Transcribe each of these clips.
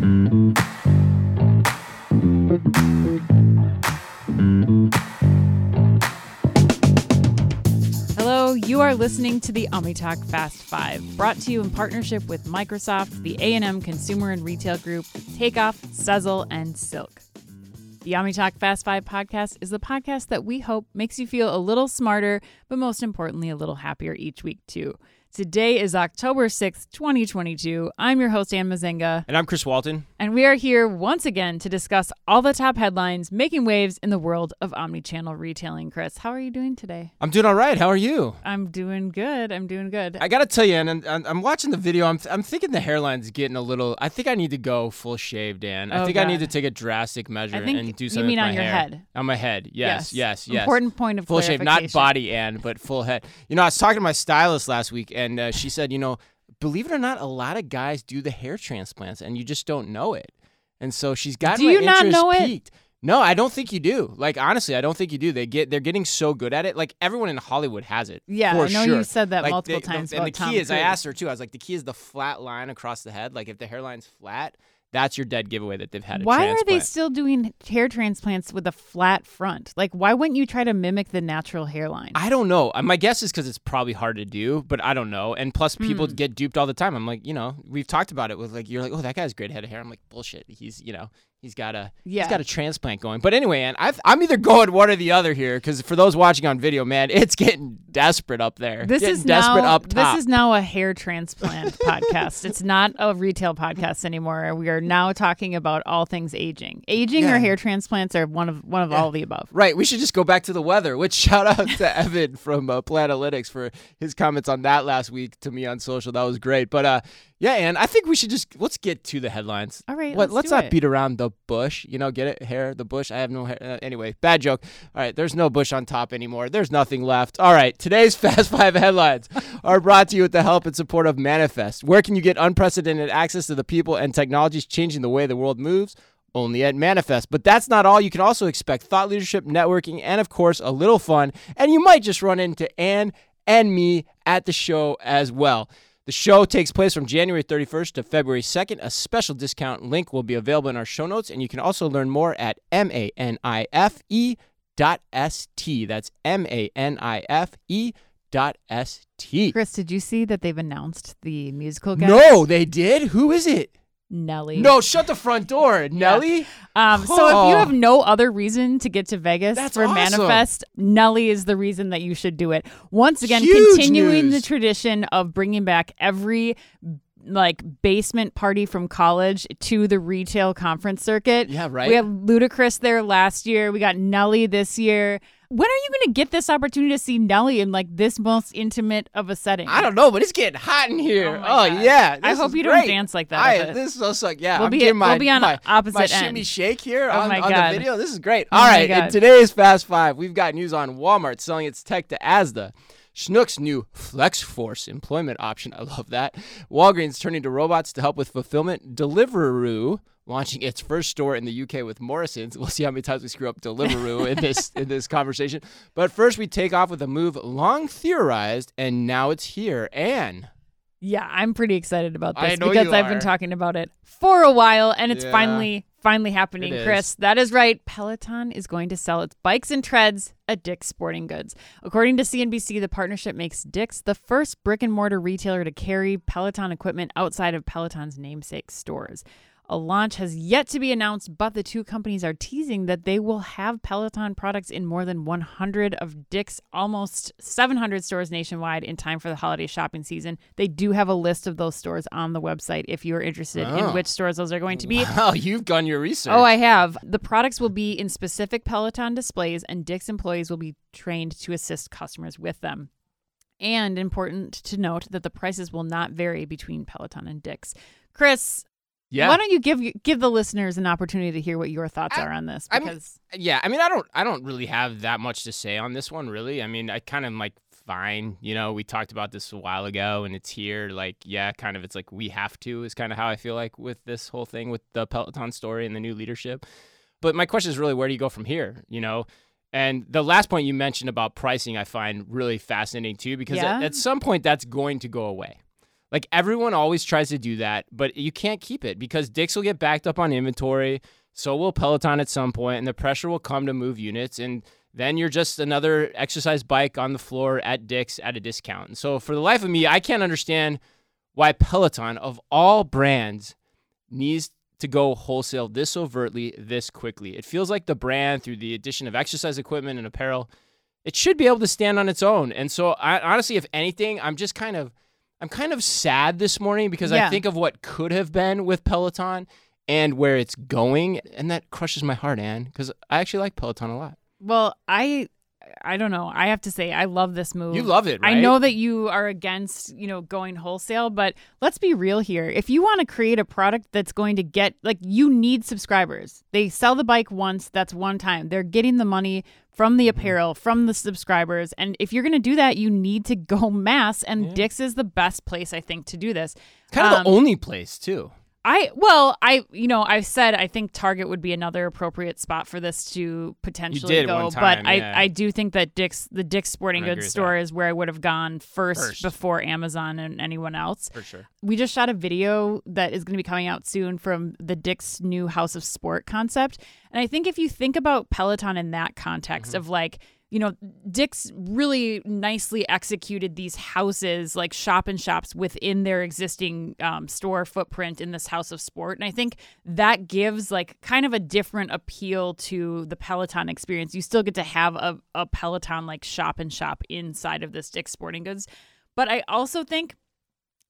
Hello, you are listening to the OmniTalk Fast 5, brought to you in partnership with Microsoft, the A&M Consumer and Retail Group, Takeoff, Sezzle, and Silk. The OmniTalk Fast 5 podcast is the podcast that we hope makes you feel a little smarter, but most importantly, a little happier each week, too. Today is October 6th, 2022. I'm your host, Anne Mezzenga, And I'm Chris Walton. and we are here once again to discuss all the top headlines making waves in the world of omnichannel retailing. Chris, how are you doing today? I'm doing all right. How are you? I'm doing good. I'm doing good. I gotta tell you, and I'm, I'm watching the video. I'm, I'm thinking the hairline's getting a little. I think I need to go full shave, Dan. I Oh, think I need to take a drastic measure I think and do you something. mean with on my your hair. head. On my head. Yes, yes, yes. Important point of full shave, not body and, but full head. You know, I was talking to my stylist last week, and uh, she said, you know, believe it or not, a lot of guys do the hair transplants, and you just don't know it. And so she's got Do my you not know it? No, I don't think you do. Like honestly, I don't think you do. They get they're getting so good at it. Like everyone in Hollywood has it. Yeah, I know sure. you said that Like, multiple the- times The, and the Tom key is, I asked her too. I was like, the key is the flat line across the head. Like if the hairline's flat, that's your dead giveaway that they've had a Why are they still doing hair transplants with a flat front? Like, why wouldn't you try to mimic the natural hairline? I don't know. Uh, My guess is because it's probably hard to do, but I don't know. And plus, people Hmm. get duped all the time. I'm like, you know, we've talked about it with like, you're like, oh, that guy's great head of hair. I'm like, bullshit. He's, you know, he's got a, Yeah. he's got a transplant going. But anyway, and I've, I'm either going one or the other here because for those watching on video, man, it's getting desperate up there. this Getting is desperate now up top. this is now a hair transplant podcast. It's not a retail podcast anymore. We are now talking about all things aging. Aging Yeah. or hair transplants are one of one of all of the above. Right, we should just go back to the weather. Which shout out to Evan from uh, Planalytics for his comments on that last week to me on social. That was great. But uh, yeah, and I think we should just let's get to the headlines. All right, What, let's do not it. beat around the bush. You know, get it? Hair, the bush. I have no hair. Uh, anyway, bad joke. All right, there's no bush on top anymore. There's nothing left. All right, today's Fast Five headlines are brought to you with the help and support of Manifest. Where can you get unprecedented access to the people and technologies changing the way the world moves? Only at Manifest. But that's not all. You can also expect thought leadership, networking, and of course, a little fun. And you might just run into Anne and me at the show as well. The show takes place from January 31st to February 2nd. A special discount link will be available in our show notes, and you can also learn more at M A N I F E dot S T. That's M A N I F E dot S T. Chris, did you see that they've announced the musical guest? No, they did? Who is it? Nelly. No, shut the front door. Nelly? Um, so if you Oh. have no other reason to get to Vegas That's for awesome. Manifest, Nelly is the reason that you should do it. Once again, Huge continuing the tradition of bringing back every like basement party from college to the retail conference circuit. Yeah, right? We have Ludacris there last year. We got Nelly this year. When are you going to get this opportunity to see Nelly in like this most intimate of a setting? I don't know, but it's getting hot in here. Oh Oh, yeah. I hope you don't dance like that I, this is so suck. Yeah, We'll I'm be- my, we'll be on my, opposite my end. shimmy shake here Oh on, my on God. the video. This is great. Oh All my right, in today's Fast Five, we've got news on Walmart selling its tech to Asda. Schnucks' new FlexForce employment option. I love that. Walgreens turning to robots to help with fulfillment. Deliveroo launching its first store in the UK with Morrison's. We'll see how many times we screw up Deliveroo in this in this conversation. But first, we take off with a move long theorized, and now it's here. Anne. Yeah, I'm pretty excited about this because I've been talking about it for a while and it's Yeah. finally finally happening, Chris. That is right. Peloton is going to sell its bikes and treads at Dick's Sporting Goods. According to CNBC, the partnership makes Dick's the first brick and mortar retailer to carry Peloton equipment outside of Peloton's namesake stores. A launch has yet to be announced, but the two companies are teasing that they will have Peloton products in more than 100 of Dick's almost 700 stores nationwide in time for the holiday shopping season. They do have a list of those stores on the website if you are interested Oh. in which stores those are going to be. Wow, you've done your research. Oh, I have. The products will be in specific Peloton displays, and Dick's employees will be trained to assist customers with them. And important to note that the prices will not vary between Peloton and Dick's. Chris, yeah. why don't you give give the listeners an opportunity to hear what your thoughts I- are on this? I mean, Because yeah, I mean, I don't, I don't really have that much to say on this one, really. I mean, I kind of like fine. You know, we talked about this a while ago, and it's here. Like, yeah, kind of. It's like we have to is kind of how I feel like with this whole thing with the Peloton story and the new leadership. But my question is really, where do you go from here? You know. And the last point you mentioned about pricing, I find really fascinating too, because Yeah? at, at some point that's going to go away. Like everyone always tries to do that, but you can't keep it because Dick's will get backed up on inventory. So will Peloton at some point, and the pressure will come to move units. And then you're just another exercise bike on the floor at Dick's at a discount. And so for the life of me, I can't understand why Peloton, of all brands, needs to go wholesale this overtly, this quickly. It feels like the brand, through the addition of exercise equipment and apparel, it should be able to stand on its own. And so, I, honestly, if anything, I'm just kind of, I'm kind of sad this morning because Yeah. I think of what could have been with Peloton and where it's going, and that crushes my heart, Anne, because I actually like Peloton a lot. Well, I I don't know. I have to say I love this move. You love it, right? I know that you are against, you know, going wholesale, but let's be real here. If you want to create a product that's going to get like you need subscribers. They sell the bike once, that's one time. They're getting the money from the Mm-hmm. apparel, from the subscribers. And if you're going to do that, you need to go mass and Yeah. Dick's is the best place I think to do this. Kind of Um, the only place too. I well, I you know, I've said I think Target would be another appropriate spot for this to potentially go, time, but yeah. I I do think that Dick's the Dick's Sporting Goods store is where I would have gone first, First. before Amazon and anyone else. For sure. We just shot a video that is going to be coming out soon from the Dick's new House of Sport concept, and I think if you think about Peloton in that context Mm-hmm. of like you know, Dick's really nicely executed these houses, like shop and shops within their existing um, store footprint in this house of sport. And I think that gives like kind of a different appeal to the Peloton experience. You still get to have a, a Peloton like shop and shop inside of this Dick's Sporting Goods. But I also think,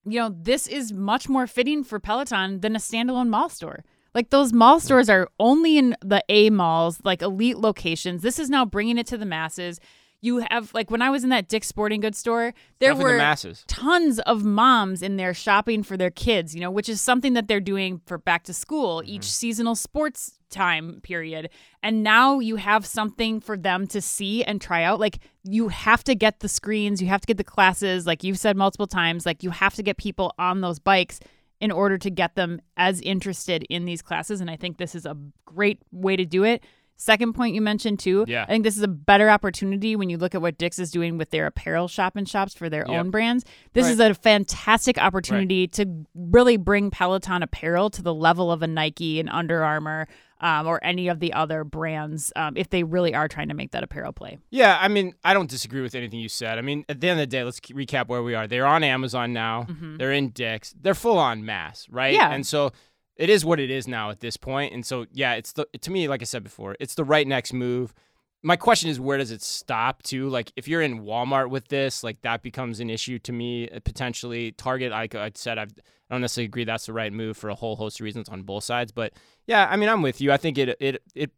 you know, this is much more fitting for Peloton than a standalone mall store. Like those mall stores are only in the A malls, like elite locations. This is now bringing it to the masses. You have like when I was in that Dick's Sporting Goods store, there Definitely the were masses. tons of moms in there shopping for their kids, you know, which is something that they're doing for back to school, mm-hmm. each seasonal sports time period. And now you have something for them to see and try out. Like you have to get the screens, you have to get the classes, like you've said multiple times, like you have to get people on those bikes in order to get them as interested in these classes. And I think this is a great way to do it. Second point you mentioned too. Yeah. I think this is a better opportunity when you look at what Dick's is doing with their apparel shop and shops for their Yep. own brands. This Right. is a fantastic opportunity to really bring Peloton apparel to the level of a Nike and Under Armour um, or any of the other brands um, if they really are trying to make that apparel play. Yeah, I mean, I don't disagree with anything you said. I mean, at the end of the day, let's recap where we are. They're on Amazon now. They're in Dick's. They're full on mass, right? Yeah. And so it is what it is now at this point. And so yeah, it's the to me, like I said before, it's the right next move. My question is, where does it stop too? Like, if you're in Walmart with this, like that becomes an issue to me uh, potentially. Target, like I said, I've, I don't necessarily agree that's the right move for a whole host of reasons on both sides. But yeah, I mean, I'm with you. I think it it it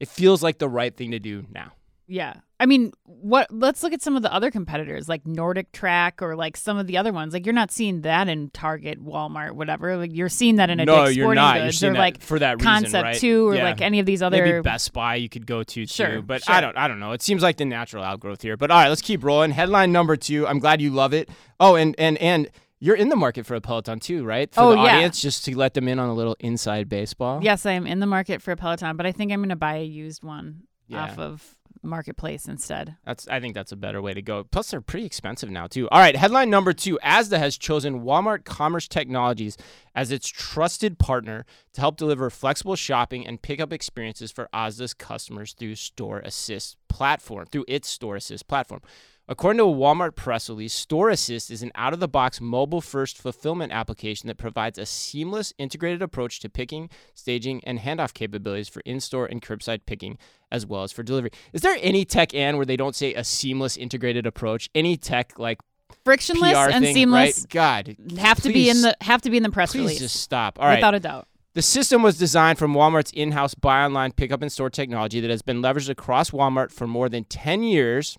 it feels like the right thing to do now. Yeah. I mean, what let's look at some of the other competitors like Nordic Track or like some of the other ones. Like you're not seeing that in Target, Walmart, whatever. Like you're seeing that in a no, Dick's you're Sporting not. You're Goods seeing or like for that reason, Concept right? 2 or Yeah. like any of these other Maybe Best Buy you could go to Sure, too, but sure. I don't I don't know. It seems like the natural outgrowth here. But all right, let's keep rolling. Headline number two. I'm glad you love it. Oh, and and and you're in the market for a Peloton too, right? For Oh, the yeah. audience, just to let them in on a little inside baseball. Yes, I am in the market for a Peloton, but I think I'm going to buy a used one Yeah. off of Marketplace instead. That's I think that's a better way to go. Plus they're pretty expensive now too. All right, headline number 2. Asda has chosen Walmart Commerce Technologies as its trusted partner to help deliver flexible shopping and pickup experiences for Asda's customers through Store Assist platform, through its Store Assist platform. According to a Walmart press release, Store Assist is an out of the box mobile first fulfillment application that provides a seamless integrated approach to picking, staging, and handoff capabilities for in store and curbside picking, as well as for delivery. Is there any tech, Ann, where they don't say a seamless integrated approach? Any tech like Frictionless PR and thing, seamless right? God, have to be in the have to be in the press Please release just stop. All right. without a doubt. The system was designed from Walmart's in house buy online, pickup in store technology that has been leveraged across Walmart for more than 10 years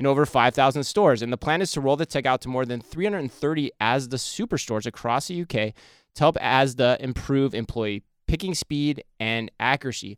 in over 5,000 stores. And the plan is to roll the tech out to more than 330 Asda superstores across the UK to help Asda improve employee picking speed and accuracy.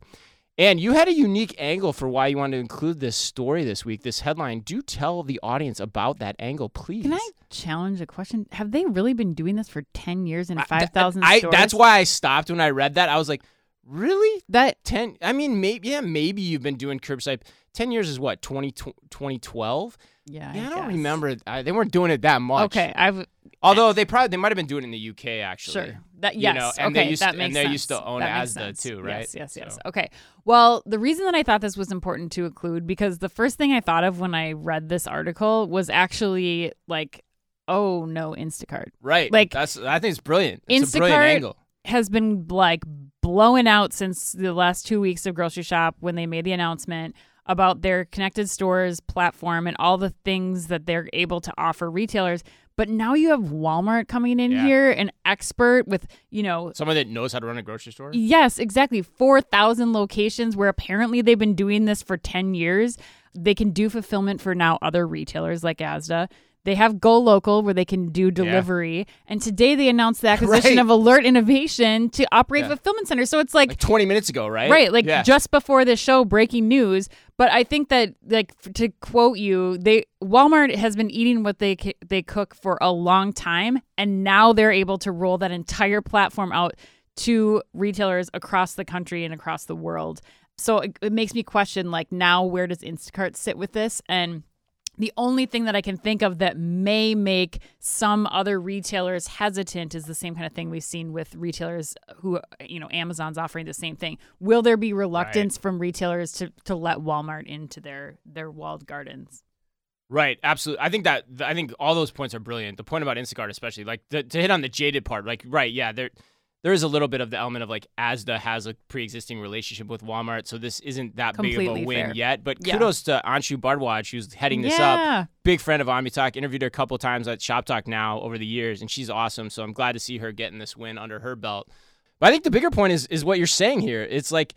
And you had a unique angle for why you wanted to include this story this week, this headline. Do tell the audience about that angle, please. Can I challenge a question? Have they really been doing this for 10 years in I- 5,000 I- stores? That's why I stopped when I read that. I was like, really? that 10 i mean maybe yeah maybe you've been doing curbside 10 years is what 20, 2012 Yeah, yeah i, don't guess. remember I, they weren't doing it that much Okay, I've although they probably they might have been doing it in the uk actually sure that you yes, know, and they okay, used that to- makes and they sense. used to own That Asda sense. too, right? Yes, yes, yes. So- Okay. Well, the reason that I thought this was important to include because the first thing I thought of when I read this article was actually like, oh no, Instacart right Like, that's i think it's brilliant it's a brilliant Instacart- angle has been like blowing out since the last two weeks of grocery shop when they made the announcement about their connected stores platform and all the things that they're able to offer retailers. But now you have Walmart coming in Yeah. here, an expert with, you know, someone that knows how to run a grocery store Yes, exactly. 4,000 locations where apparently they've been doing this for 10 years. They can do fulfillment for now other retailers like Asda. They have Go Local where they can do delivery. And today they announced the acquisition Right. of Alert Innovation to operate Yeah. fulfillment centers. So it's like, like 20 minutes ago right right, like yeah. just before the show, breaking news. But I think that, like, f- to quote you, they Walmart has been eating what they ca- they cook for a long time, and now they're able to roll that entire platform out to retailers across the country and across the world. So it, it makes me question, like, now where does Instacart sit with this? And the only thing that I can think of that may make some other retailers hesitant is the same kind of thing we've seen with retailers who, you know, Amazon's offering the same thing. Will there be reluctance from retailers to, to let Walmart into their their walled gardens? Right, absolutely. I think that I think all those points are brilliant. The point about Instacart, especially, like the, to hit on the jaded part, like right, yeah, there there is a little bit of the element of like Asda has a pre-existing relationship with Walmart, so this isn't that big of a win fair. yet. But Yeah. kudos to Anshu Bhardwaj, who's heading this up. yeah. Big friend of OmniTalk. Interviewed her a couple times at Shop Talk now over the years, and she's awesome. So I'm glad to see her getting this win under her belt. But I think the bigger point is is what you're saying here. It's like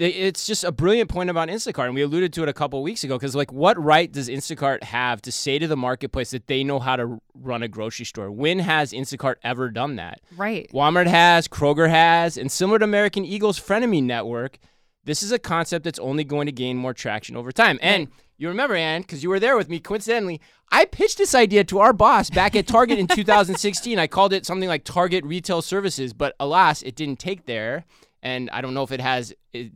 it's just a brilliant point about Instacart, and we alluded to it a couple weeks ago. Because like, what right does Instacart have to say to the marketplace that they know how to run a grocery store? When has Instacart ever done that? Right. Walmart has, Kroger has, and similar to American Eagle's frenemy network, this is a concept that's only going to gain more traction over time. And you remember, Ann, because you were there with me, coincidentally, I pitched this idea to our boss back at Target in 2016. I called it something like Target Retail Services, but alas, it didn't take there. And I don't know if it has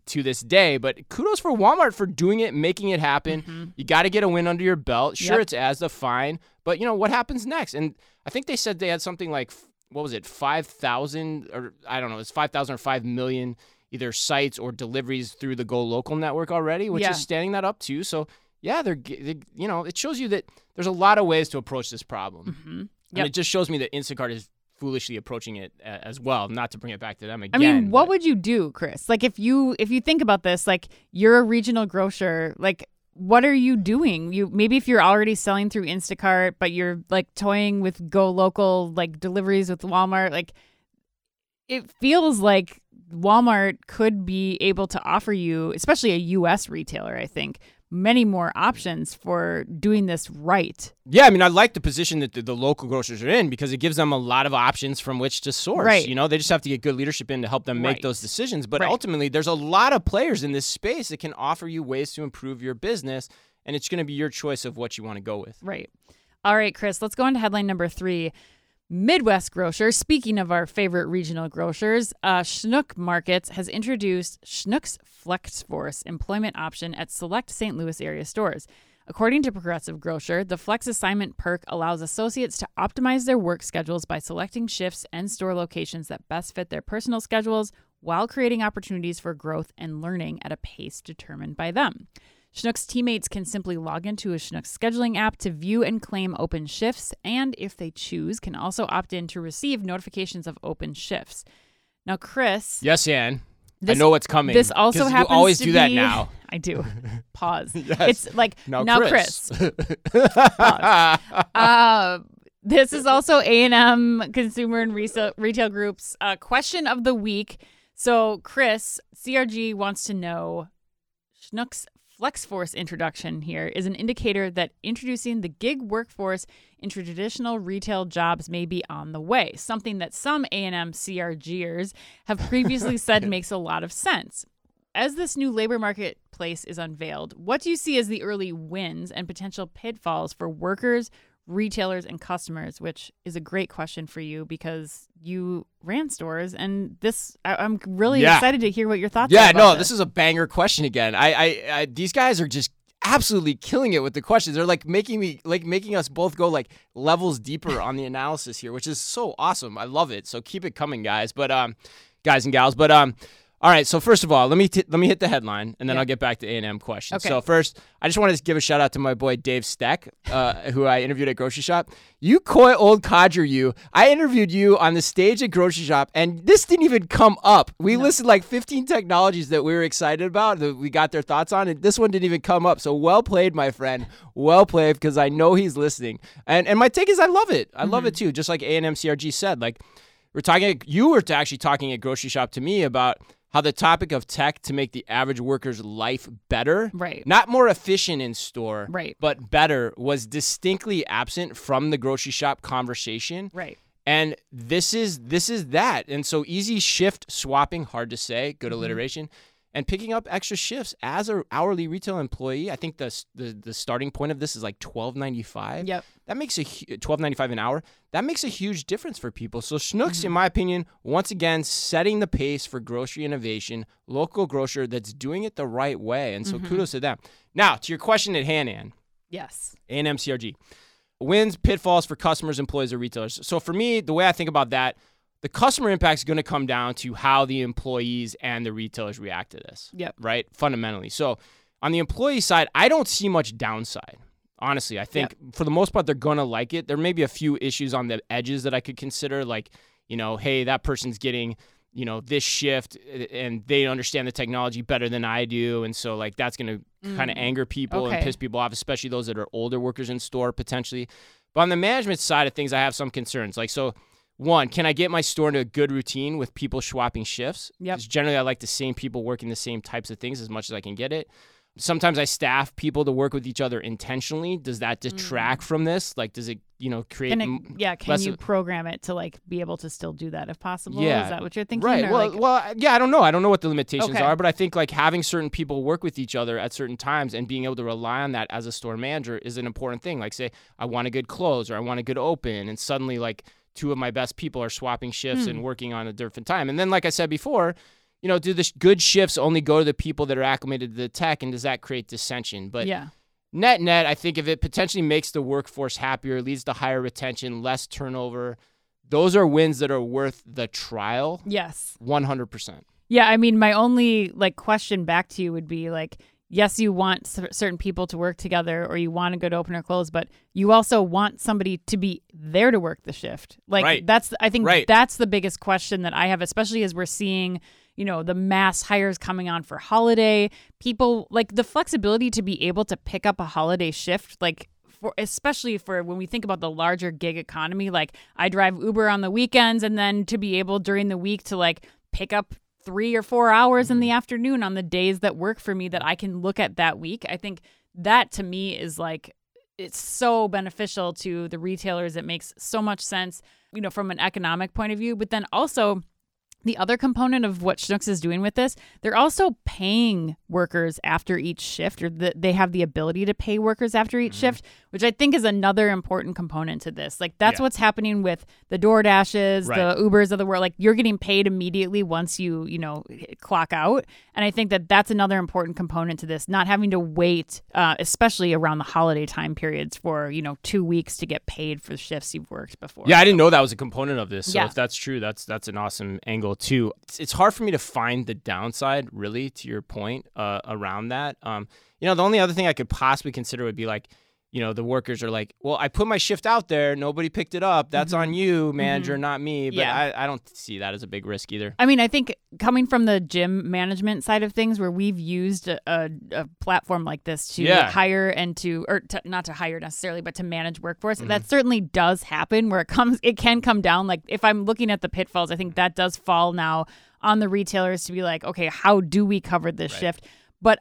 to this day, but kudos for Walmart for doing it, making it happen. You got to get a win under your belt. Sure, Yep. it's Asda, fine, but you know what happens next? And I think they said they had something like what was it, five thousand or I don't know, it's five thousand or five million either sites or deliveries through the Go Local network already, which Yeah. is standing that up too. So yeah, they're, they, you know, it shows you that there's a lot of ways to approach this problem, hmm and it just shows me that Instacart is foolishly approaching it uh, as well. Not to bring it back to them again. I mean, what but- would you do, Chris? Like if you if you think about this, like you're a regional grocer, like what are you doing? You maybe if you're already selling through Instacart, but you're like toying with Go Local, like deliveries with Walmart, like it feels like Walmart could be able to offer you, especially a US retailer, I think, many more options for doing this right. Yeah, I mean, I like the position that the, the local grocers are in because it gives them a lot of options from which to source. Right. You know, they just have to get good leadership in to help them make Right. those decisions. But Right. ultimately, there's a lot of players in this space that can offer you ways to improve your business, and it's going to be your choice of what you want to go with. Right. All right, Chris, let's go on to headline number three. Midwest Grocer, speaking of our favorite regional grocers, uh, Schnucks Markets has introduced Schnucks' FlexForce employment option at select St. Louis area stores. According to Progressive Grocer, the Flex Assignment perk allows associates to optimize their work schedules by selecting shifts and store locations that best fit their personal schedules while creating opportunities for growth and learning at a pace determined by them. Schnucks' teammates can simply log into a Schnucks scheduling app to view and claim open shifts, and if they choose, can also opt in to receive notifications of open shifts. Now, Chris, Yes, Ann. This- I know what's coming. this also happens You always to do that be- now. I do. Pause. Yes. It's like Now, now, Chris. Chris. Uh, this is also A&M Consumer and Resale, Retail Group's uh, question of the week. So, Chris, CRG wants to know Schnucks' FlexForce introduction here is an indicator that introducing the gig workforce into traditional retail jobs may be on the way, something that some A&M CRGers have previously said makes a lot of sense. As this new labor marketplace is unveiled, what do you see as the early wins and potential pitfalls for workers, retailers and customers, which is a great question for you because you ran stores, and this I, am really Yeah. excited to hear what your thoughts. Yeah, are no, about this is a banger question again. I, I, I, these guys are just absolutely killing it with the questions. They're like making me, like making us both go like levels deeper on the analysis here, which is so awesome. I love it. So keep it coming, guys. But um, guys and gals. But um, all right. So first of all, let me t- let me hit the headline, and then Yeah. I'll get back to A and M questions. Okay. So first, I just wanted to give a shout out to my boy Dave Steck, uh, who I interviewed at Grocery Shop. You coy old codger, you. I interviewed you on the stage at Grocery Shop, and this didn't even come up. We listed like 15 technologies that we were excited about that we got their thoughts on, and this one didn't even come up. So well played, my friend. Well played, because I know he's listening. And and my take is I love it. I love it too. Just like A and M CRG said, like we're talking. You were actually talking at grocery shop to me about how the topic of tech to make the average worker's life better, Right. not more efficient in store, Right. but better, was distinctly absent from the grocery shop conversation. right. And this is this is that. And so easy shift swapping, hard to say, Mm-hmm. good alliteration, and picking up extra shifts as a hourly retail employee. I think the the, the starting point of this is like twelve ninety five Yep. that makes a twelve ninety five an hour. That makes a huge difference for people. So Schnucks, Mm-hmm. in my opinion, once again setting the pace for grocery innovation, local grocer that's doing it the right way, and so Mm-hmm. kudos to them. Now to your question at hand, Ann. Yes. A&M CRG. Wins, pitfalls for customers, employees, or retailers. So for me, the way I think about that, the customer impact is going to come down to how the employees and the retailers react to this. Yep. Right? Fundamentally. So on the employee side, I don't see much downside. Honestly, I think for the most part they're going to like it. There may be a few issues on the edges that I could consider like, you know, hey, that person's getting you know this shift and they understand the technology better than I do and so like that's going to kind of mm. anger people and piss people off especially those that are older workers in store potentially but on the management side of things I have some concerns like so one can I get my store into a good routine with people swapping shifts Yep. 'Cause generally I like the same people working the same types of things as much as I can get it sometimes I staff people to work with each other intentionally does that detract mm. from this like does it you know create Can it, yeah, can less you of- program it to like be able to still do that if possible? Yeah. Is that what you're thinking? Right. Well, like- well, yeah. I don't know. I don't know what the limitations Okay. are, but I think like having certain people work with each other at certain times and being able to rely on that as a store manager is an important thing. Like, say, I want a good close or I want a good open, and suddenly like two of my best people are swapping shifts Hmm. and working on a different time. And then, like I said before. You know, do the sh- good shifts only go to the people that are acclimated to the tech, and does that create dissension? But yeah. net net, I think if it potentially makes the workforce happier, leads to higher retention, less turnover, those are wins that are worth the trial. Yes. One hundred percent. Yeah, I mean, my only like question back to you would be like, yes, you want cer- certain people to work together, or you want a good open or close, but you also want somebody to be there to work the shift. Like Right. that's, I think Right. that's the biggest question that I have, especially as we're seeing, you know, the mass hires coming on for holiday. People like the flexibility to be able to pick up a holiday shift, like. For, especially for when we think about the larger gig economy, like I drive Uber on the weekends, and then to be able during the week to like pick up three or four hours in the mm-hmm. afternoon on the days that work for me that I can look at that week. I think that to me is like it's so beneficial to the retailers. It makes so much sense, you know, from an economic point of view. But then also the other component of what Schnucks is doing with this, they're also paying workers after each shift, or the, they have the ability to pay workers after each shift, which I think is another important component to this. Like that's Yeah. what's happening with the DoorDashes, Right. the Ubers of the world. Like you're getting paid immediately once you, you know, clock out. And I think that that's another important component to this, not having to wait, uh, especially around the holiday time periods for, you know, two weeks to get paid for the shifts you've worked before. Yeah, I didn't know that was a component of this. So Yeah. if that's true, that's that's an awesome angle too. It's, it's hard for me to find the downside, really, to your point uh, around that. Um, you know, the only other thing I could possibly consider would be like, you know, the workers are like, well, I put my shift out there, nobody picked it up. That's on you, manager, not me. But Mm-hmm. Yeah. I, I don't see that as a big risk either. I mean, I think coming from the gym management side of things, where we've used a, a, a platform like this to Yeah. hire and to, or to, not to hire necessarily, but to manage workforce, Mm-hmm. that certainly does happen. Where it comes, it can come down. Like if I'm looking at the pitfalls, I think that does fall now on the retailers to be like, okay, how do we cover this shift? But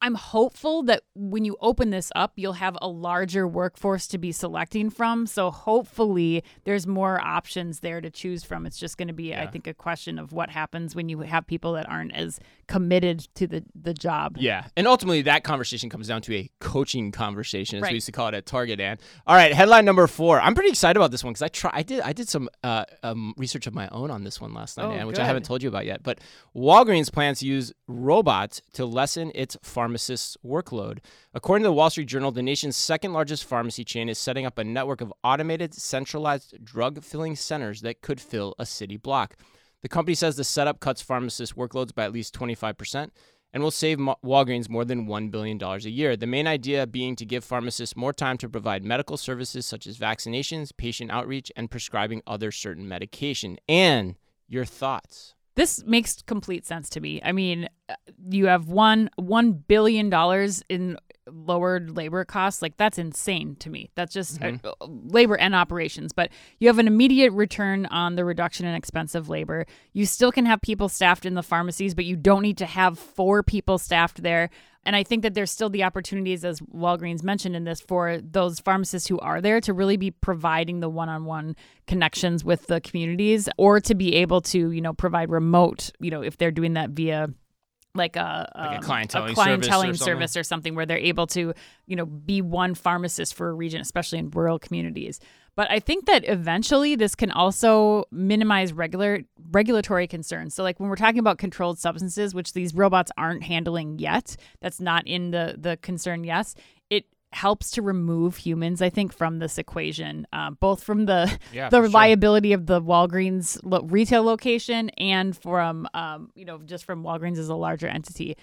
I'm hopeful that when you open this up, you'll have a larger workforce to be selecting from. So hopefully there's more options there to choose from. It's just going to be, yeah. I think, a question of what happens when you have people that aren't as committed to the, the job. Yeah. And ultimately that conversation comes down to a coaching conversation, as right. we used to call it at Target, and all right, headline number four. I'm pretty excited about this one because I try I did I did some uh, um, research of my own on this one last night, oh, which I haven't told you about yet. But Walgreens plans to use robots to lessen its pharmacists' workload. According to the Wall Street Journal, the nation's second largest pharmacy chain is setting up a network of automated, centralized drug filling centers that could fill a city block. The company says the setup cuts pharmacists' workloads by at least 25% and will save Walgreens more than $1 billion a year. The main idea being to give pharmacists more time to provide medical services such as vaccinations, patient outreach, and prescribing other certain medication. And your thoughts? This makes complete sense to me. I mean, you have one one billion dollars in lowered labor costs. Like that's insane to me. That's just uh, mm-hmm. uh, labor and operations. But you have an immediate return on the reduction in expensive labor. You still can have people staffed in the pharmacies, but you don't need to have four people staffed there. And I think that there's still the opportunities, as Walgreens mentioned in this, for those pharmacists who are there to really be providing the one-on-one connections with the communities, or to be able to, you know, provide remote, you know, if they're doing that via like a, like a um, clienteling, a clienteling service, or service, or something where they're able to, you know, be one pharmacist for a region, especially in rural communities. But I think that eventually this can also minimize regular regulatory concerns. So like when we're talking about controlled substances, which these robots aren't handling yet, that's not in the the concern. Yes, it helps to remove humans, I think, from this equation, uh, both from the yeah, the reliability sure. of the Walgreens lo- retail location and from um, you know just from Walgreens as a larger entity.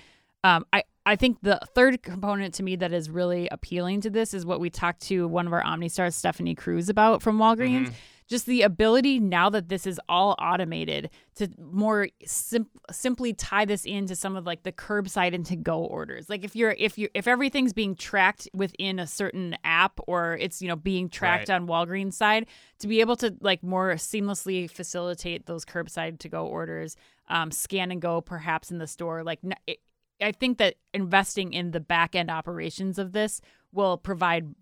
Um, I I think the third component to me that is really appealing to this is what we talked to one of our OmniStars, Stephanie Cruz, about from Walgreens. Mm-hmm just the ability now that this is all automated to more sim- simply tie this into some of like the curbside and to go orders like if you're if you if everything's being tracked within a certain app or it's you know being tracked right. on walgreens side to be able to like more seamlessly facilitate those curbside to go orders um, scan and go perhaps in the store like it, i think that investing in the back end operations of this will provide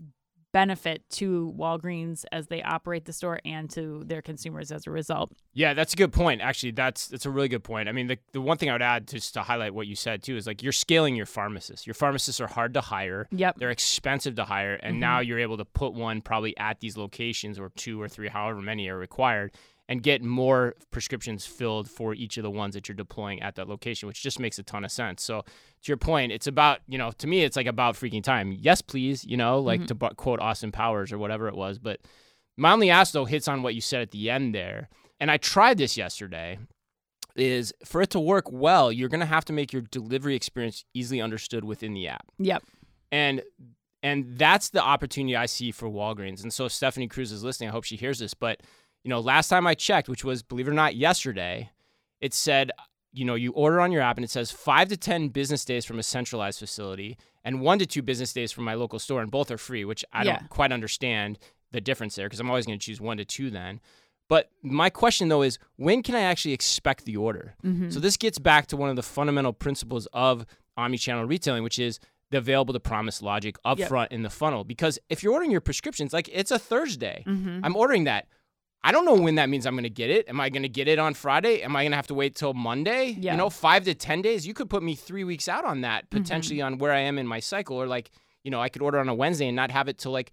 benefit to Walgreens as they operate the store and to their consumers as a result. Yeah, that's a good point. Actually, that's that's a really good point. I mean, the, the one thing I would add just to highlight what you said too is like you're scaling your pharmacists. Your pharmacists are hard to hire. Yep. They're expensive to hire, and mm-hmm. now you're able to put one probably at these locations or two or three, however many are required, and get more prescriptions filled for each of the ones that you're deploying at that location, which just makes a ton of sense. So to your point, it's about, you know, to me, it's like about freaking time. Yes, please, you know, like mm-hmm. to quote Austin Powers or whatever it was. But my only ask, though, hits on what you said at the end there. And I tried this yesterday is for it to work well, you're going to have to make your delivery experience easily understood within the app. Yep. And and that's the opportunity I see for Walgreens. And so Stephanie Cruz is listening. I hope she hears this, but you know, last time I checked, which was, believe it or not, yesterday, it said, you know, you order on your app and it says five to 10 business days from a centralized facility and one to two business days from my local store, and both are free, which I yeah. don't quite understand the difference there because I'm always going to choose one to two then. But my question though is when can I actually expect the order? Mm-hmm. So this gets back to one of the fundamental principles of omnichannel retailing, which is the available to promise logic up yep. front in the funnel. Because if you're ordering your prescriptions, like it's a Thursday, mm-hmm. I'm ordering that. I don't know when that means I'm going to get it. Am I going to get it on Friday? Am I going to have to wait till Monday? Yeah. You know, five to 10 days. You could put me three weeks out on that, Mm-hmm. potentially on where I am in my cycle. Or like, you know, I could order on a Wednesday and not have it till like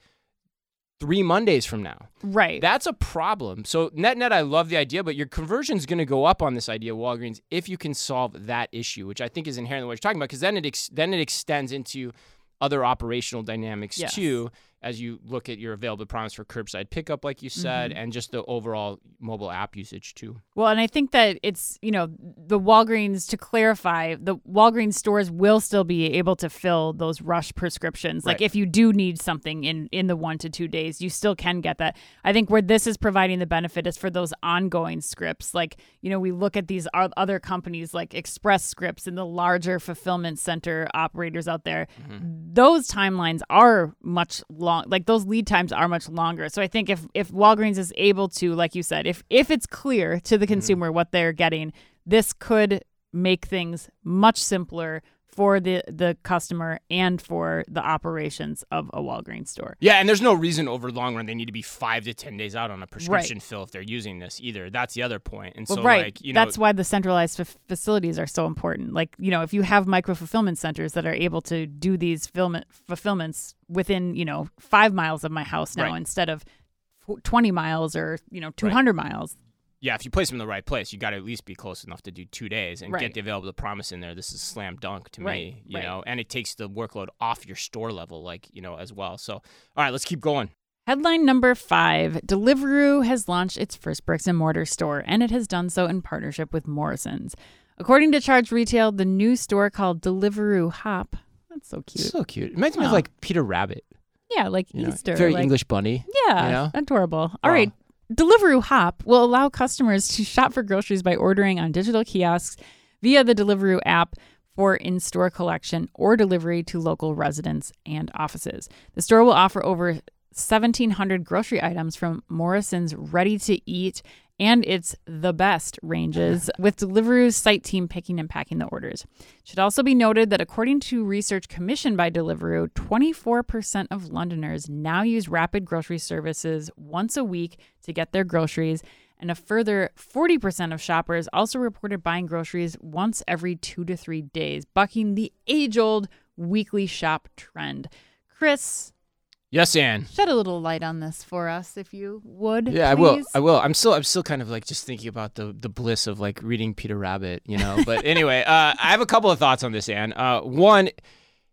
three Mondays from now. Right. That's a problem. So, net net, I love the idea, but your conversion is going to go up on this idea, Walgreens, if you can solve that issue, which I think is inherently what you're talking about, because then it ex- then it extends into other operational dynamics Yes. too as you look at your available promise for curbside pickup, like you said, Mhm. and just the overall mobile app usage too. Well, and I think that it's, you know, the Walgreens, to clarify, the Walgreens stores will still be able to fill those rush prescriptions. Like if you do need something in, in the one to two days, you still can get that. I think where this is providing the benefit is for those ongoing scripts. Like, you know, we look at these other companies like Express Scripts and the larger fulfillment center operators out there. Those timelines are much long, like those lead times are much longer. So I think if, if Walgreens is able to, like you said, if, if it's clear to the mm-hmm. consumer what they're getting, this could make things much simpler, for the the customer and for the operations of a Walgreens store. Yeah, and there's no reason over long run they need to be five to ten days out on a prescription fill if they're using this either. That's the other point. And Well, so right. like you know That's why the centralized f- facilities are so important. Like, you know, if you have micro fulfillment centers that are able to do these fulfillment fulfillments within, you know, five miles of my house now Right. instead of 20 miles or, you know, 200 miles. Yeah, if you place them in the right place, you got to at least be close enough to do two days and Right. get the available promise in there. This is slam dunk to Right, me, you right. know, and it takes the workload off your store level, like you know, as well. So, all right, let's keep going. Headline number five Deliveroo has launched its first bricks and mortar store, and it has done so in partnership with Morrison's. According to Charged Retail, the new store called Deliveroo Hop. That's so cute. So cute. It reminds me of like Peter Rabbit. yeah, like You know, Easter. very like, English bunny. Yeah, you know? adorable. All right. Deliveroo Hop will allow customers to shop for groceries by ordering on digital kiosks via the Deliveroo app for in store collection or delivery to local residents and offices. The store will offer over 1,700 grocery items from Morrison's ready to eat and its the best ranges, with Deliveroo's site team picking and packing the orders. It should also be noted that according to research commissioned by Deliveroo, 24% of Londoners now use rapid grocery services once a week to get their groceries, and a further 40% of shoppers also reported buying groceries once every two to three days, bucking the age old weekly shop trend. Chris, Yes, Anne. shed a little light on this for us, if you would. Yeah, I will. I will. I'm still. I'm still kind of like just thinking about the the bliss of like reading Peter Rabbit, you know. But anyway, uh, I have a couple of thoughts on this, Anne. Uh, one,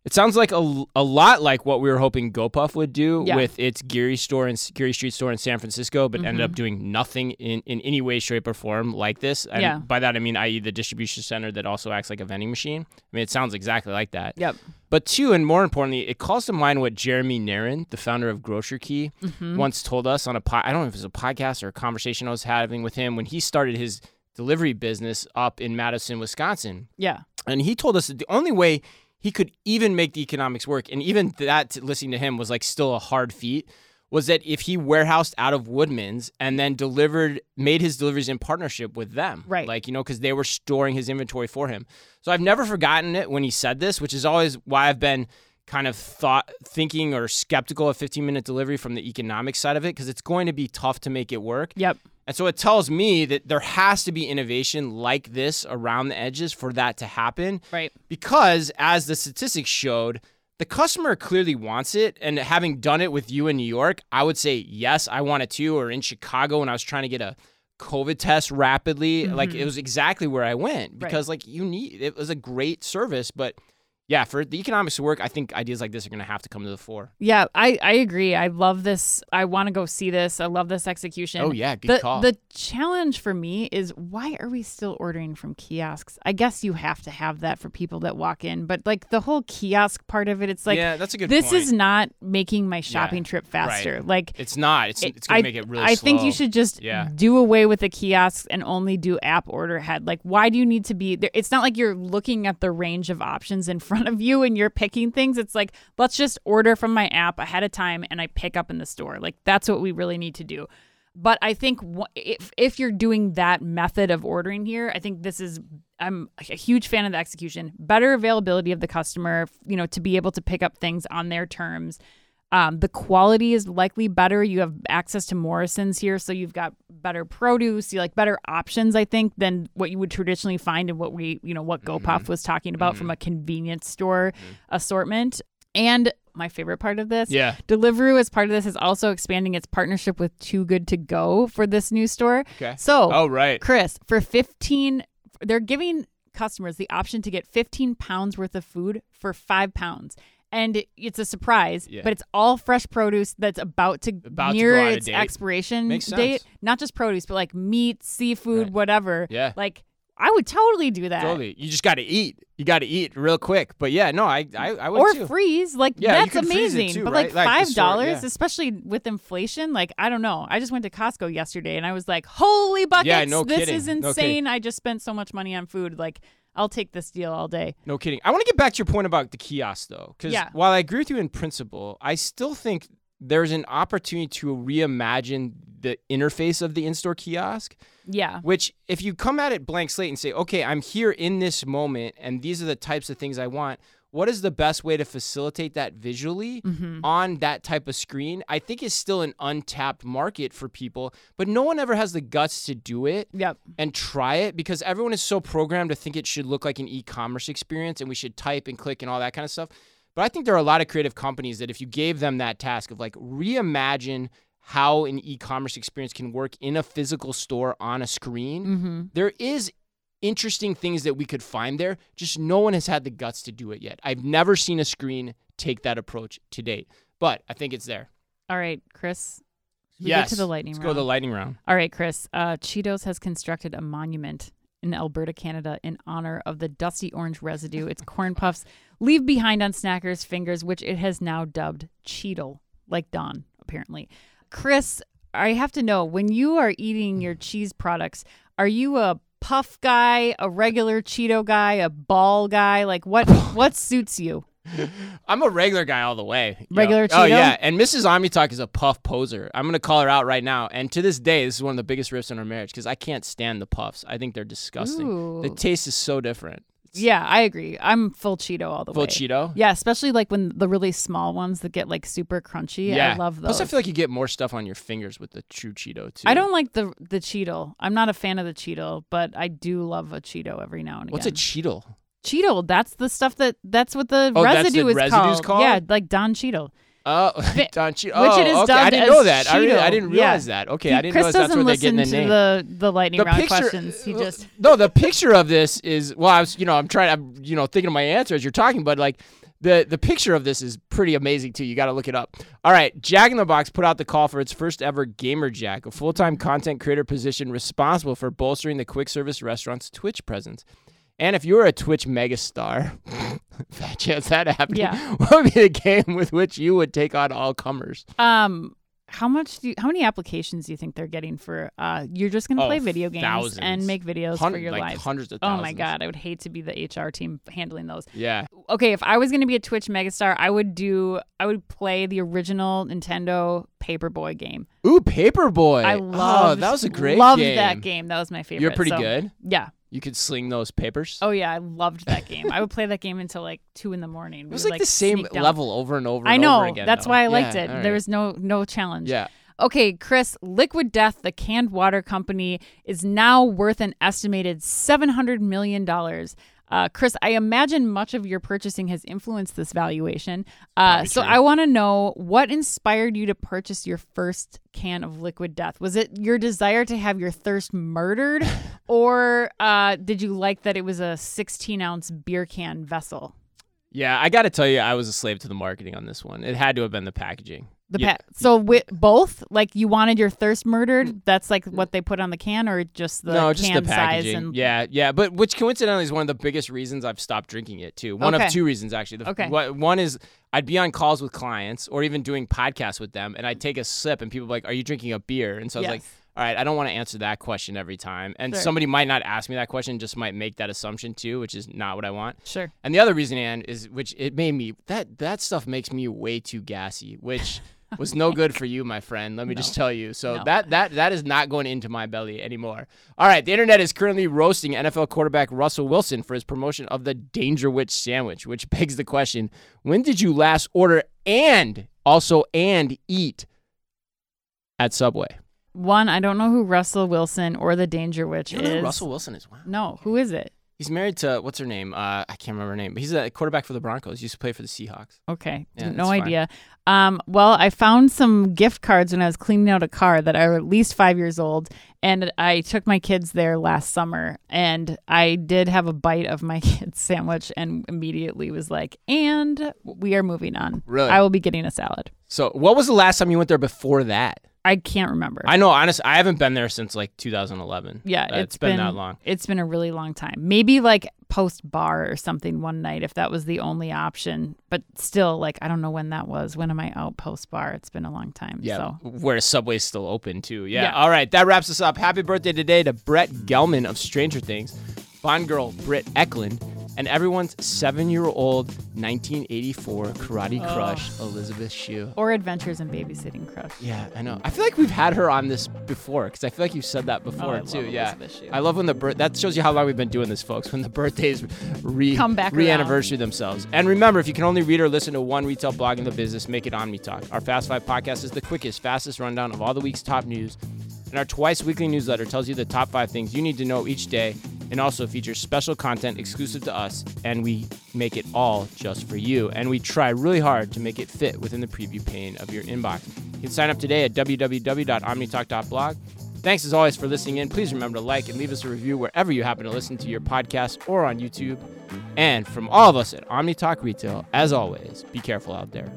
it sounds like a, a lot like what we were hoping GoPuff would do Yeah. with its Geary store and Geary Street store in San Francisco, but ended up doing nothing in, in any way, shape, or form like this. And Yeah. by that I mean, i.e., the distribution center that also acts like a vending machine. I mean, it sounds exactly like that. Yep. But two, and more importantly, it calls to mind what Jeremy Narin, the founder of Grocer Key, Mm-hmm. once told us on a po- I don't know if it was a podcast or a conversation I was having with him when he started his delivery business up in Madison, Wisconsin. Yeah. And he told us that the only way he could even make the economics work, and even that listening to him was like still a hard feat, was that if he warehoused out of Woodman's and then delivered, made his deliveries in partnership with them. Right. Like, you know, because they were storing his inventory for him. So I've never forgotten it when he said this, which is always why I've been kind of thought thinking or skeptical of 15 minute delivery from the economic side of it because it's going to be tough to make it work. Yep. And so it tells me that there has to be innovation like this around the edges for that to happen. Right. Because as the statistics showed, the customer clearly wants it. And having done it with you in New York, I would say, yes, I want it too. Or in Chicago when I was trying to get a COVID test rapidly, like it mm-hmm. was exactly where I went because like you need it was a great service. But yeah, for the economics to work, I think ideas like this are going to have to come to the fore. Yeah, I, I agree. I love this. I want to go see this. I love this execution. Oh, yeah, good the, call. The challenge for me is why are we still ordering from kiosks? I guess you have to have that for people that walk in, but like the whole kiosk part of it, it's like yeah, that's a good this point. is not making my shopping trip faster. right. Like It's not. It's, it- it's going to make it really I think you should just Yeah. do away with the kiosks and only do app order ahead. Like, why do you need to be there? It's not like you're looking at the range of options in front of you and you're picking things. It's like, let's just order from my app ahead of time and I pick up in the store. Like, that's what we really need to do. But I think if if you're doing that method of ordering here, I think this is I'm a huge fan of the execution. Better availability of the customer, you know, to be able to pick up things on their terms. Um, the quality is likely better. You have access to Morrison's here, so you've got better produce, you like better options, I think, than what you would traditionally find in what we, you know, what GoPuff mm-hmm. was talking about from mm-hmm. a convenience store mm-hmm. assortment. And my favorite part of this, Yeah. Deliveroo as part of this is also expanding its partnership with Too Good to Go for this new store. Okay. So, Oh, right. Chris, for 15, they're giving customers the option to get 15 pounds worth of food for five pounds. And it's a surprise, Yeah. but it's all fresh produce that's about to About to near go its date. expiration date. Not just produce, but like meat, seafood, Right. whatever. Yeah. Like, I would totally do that. Totally. You just got to eat. You got to eat real quick. But yeah, no, I I, I would or too. freeze. Like Yeah, that's can freeze it amazing. too, but right? like Like five dollars, yeah. especially with inflation, like I don't know. I just went to Costco yesterday and I was like, holy buckets, Yeah, no this kidding. is insane. kidding. I just spent so much money on food. Like I'll take this deal all day. No kidding. I want to get back to your point about the kiosk though, because Yeah. while I agree with you in principle, I still think there's an opportunity to reimagine the interface of the in-store kiosk. Yeah. Which, if you come at it blank slate and say, okay, I'm here in this moment and these are the types of things I want, what is the best way to facilitate that visually Mm-hmm. on that type of screen? I think is still an untapped market for people, but no one ever has the guts to do it Yep. and try it because everyone is so programmed to think it should look like an e-commerce experience and we should type and click and all that kind of stuff. But I think there are a lot of creative companies that if you gave them that task of like reimagine how an e-commerce experience can work in a physical store on a screen, Mm-hmm. there is interesting things that we could find there. Just no one has had the guts to do it yet. I've never seen a screen take that approach to date, but I think it's there. All right, Chris. we yes. Get to the lightning Let's round. go to the lightning round. All right, Chris. Uh, Cheetos has constructed a monument in Alberta, Canada, in honor of the dusty orange residue its corn puffs leave behind on snackers' fingers, which it has now dubbed Cheetle, like Don, apparently. Chris, I have to know when you are eating your cheese products, are you a puff guy, a regular Cheeto guy, a ball guy? Like what? what suits you? I'm a regular guy all the way. you know. Regular Oh yeah, and Mrs. OmniTalk is a puff poser. I'm gonna call her out right now. And to this day, this is one of the biggest rifts in our marriage because I can't stand the puffs. I think they're disgusting. The taste is so different. Yeah, I agree. I'm full Cheeto all the way. Full way. Cheeto. Yeah, especially like when the really small ones that get like super crunchy. Yeah. I love those. Plus, I feel like you get more stuff on your fingers with the true Cheeto too. I don't like the the Cheeto. I'm not a fan of the Cheeto, but I do love a Cheeto every now and again. What's a Cheeto? Cheeto? That's the stuff that that's what the Oh, that's residue the is residue's called. called? Yeah, like Don Cheeto. Oh, Don Cheeto. which oh, it is okay. I didn't know that. I, really, I didn't Yeah. realize that. Okay, He- I didn't Chris realize that's where getting listen the to name. the the lightning the round picture, questions. He uh, just no. The picture of this is well. I was, you know, I'm trying. I'm, you know, thinking of my answer as you're talking, but like the the picture of this is pretty amazing too. You got to look it up. All right, Jack in the Box put out the call for its first ever Gamer Jack, a full time content creator position responsible for bolstering the quick service restaurant's Twitch presence. And if you're a Twitch megastar, fat chance that happened. Yeah. What would be the game with which you would take on all comers? um. How much do you, how many applications do you think they're getting for uh you're just gonna Oh, play video games thousands. and make videos for your like lives? hundreds of Oh my god, I would hate to be the HR team handling those. Yeah. okay, if I was going to be a Twitch megastar, I would do I would play the original Nintendo Paperboy game. Ooh, Paperboy. I oh, that was a great loved game. that game. That was my favorite. You're pretty So, good. Yeah. You could sling those papers. Oh yeah, I loved that game. I would play that game until like two in the morning. it was like, the same level over and over. I and know. Over again, That's though. why I liked Yeah, it. all There was no no challenge. Yeah. Okay, Chris, Liquid Death, the canned water company, is now worth an estimated $700 million. Uh, Chris, I imagine much of your purchasing has influenced this valuation. Uh, so true. I want to know what inspired you to purchase your first can of Liquid Death? Was it your desire to have your thirst murdered, or uh, did you like that it was a 16 ounce beer can vessel? Yeah, I got to tell you, I was a slave to the marketing on this one. It had to have been the packaging. The Yeah. pa- so with both, like you wanted your thirst murdered. Mm. That's like what they put on the can, or just the no, just can the size packaging. and yeah, yeah, but which coincidentally is one of the biggest reasons I've stopped drinking it too. One Okay. of two reasons actually. The, Okay. one is I'd be on calls with clients or even doing podcasts with them, and I'd take a sip, and people like, "Are you drinking a beer?" And so I was like, "All right, I don't want to answer that question every time." And Sure. somebody might not ask me that question, just might make that assumption too, which is not what I want. Sure. And the other reason, Ann, is which it made me that that stuff makes me way too gassy, which was no good for you, my friend. Let me just tell you. So No. that that that is not going into my belly anymore. All right, the internet is currently roasting NFL quarterback Russell Wilson for his promotion of the Dangerwich sandwich, which begs the question: When did you last order and also and eat at Subway? One, I don't know who Russell Wilson or the Dangerwich You know is. Russell Wilson is wow. No, who is it? He's married to what's her name? Uh, I can't remember her name. But he's a quarterback for the Broncos. He used to play for the Seahawks. Okay, Yeah, no idea. Um, well, I found some gift cards when I was cleaning out a car that are at least five years old, and I took my kids there last summer, and I did have a bite of my kids' sandwich, and immediately was like, "And we are moving on. Really? I will be getting a salad." So, what was the last time you went there before that? I can't remember. I know, honestly, I haven't been there since like 2011. Yeah, Uh, it's been, that long. It's been a really long time. Maybe like post bar or something one night if that was the only option. But still, like I don't know when that was. When am I out post bar? It's been a long time. Yeah, So where Subway's still open too. Yeah. Yeah. All right, that wraps us up. Happy birthday today to Brett Gelman of Stranger Things, Bond girl Britt Ekland, and everyone's seven year old 1984 Karate Oh. Crush, Elizabeth Shue. Or Adventures in Babysitting Crush. Yeah, I know. I feel like we've had her on this before because I feel like you've said that Oh, before I too. yeah. I love when the birth. That shows you how long we've been doing this, folks. When the birthdays re Come back re anniversary themselves. And remember, if you can only read or listen to one retail blog in the business, make it Omni Talk. Our Fast Five podcast is the quickest, fastest rundown of all the week's top news. And our twice weekly newsletter tells you the top five things you need to know each day, and also features special content exclusive to us. And we make it all just for you. And we try really hard to make it fit within the preview pane of your inbox. You can sign up today at www.omnitalk.blog. Thanks as always for listening in. Please remember to like and leave us a review wherever you happen to listen to your podcast or on YouTube. And from all of us at OmniTalk Retail, as always, be careful out there.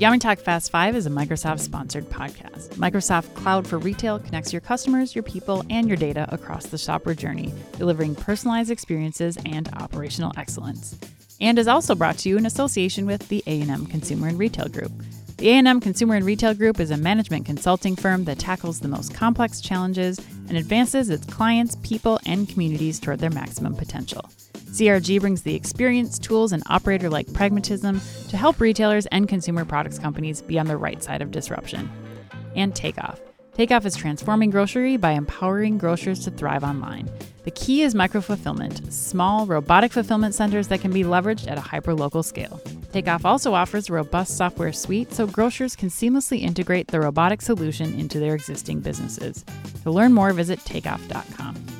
Omni Talk Fast 5 is a Microsoft sponsored podcast. Microsoft Cloud for Retail connects your customers, your people, and your data across the shopper journey, delivering personalized experiences and operational excellence. And is also brought to you in association with the A&M Consumer and Retail Group. The A&M Consumer and Retail Group is a management consulting firm that tackles the most complex challenges and advances its clients, people, and communities toward their maximum potential. CRG brings the experience, tools, and operator like pragmatism to help retailers and consumer products companies be on the right side of disruption. And Takeoff. Takeoff is transforming grocery by empowering grocers to thrive online. The key is micro fulfillment, small, robotic fulfillment centers that can be leveraged at a hyperlocal scale. Takeoff also offers a robust software suite so grocers can seamlessly integrate the robotic solution into their existing businesses. To learn more, visit takeoff.com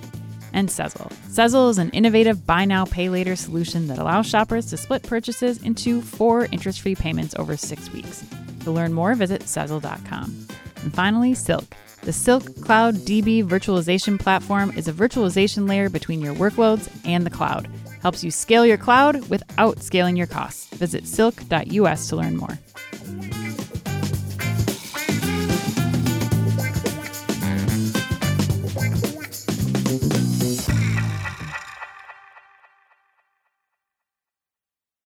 and Sezzle. Sezzle is an innovative buy now, pay later solution that allows shoppers to split purchases into four interest free payments over six weeks. To learn more, visit Sezzle.com. And finally, Silk. The Silk Cloud DB virtualization platform is a virtualization layer between your workloads and the cloud. Helps you scale your cloud without scaling your costs. Visit silk.us to learn more.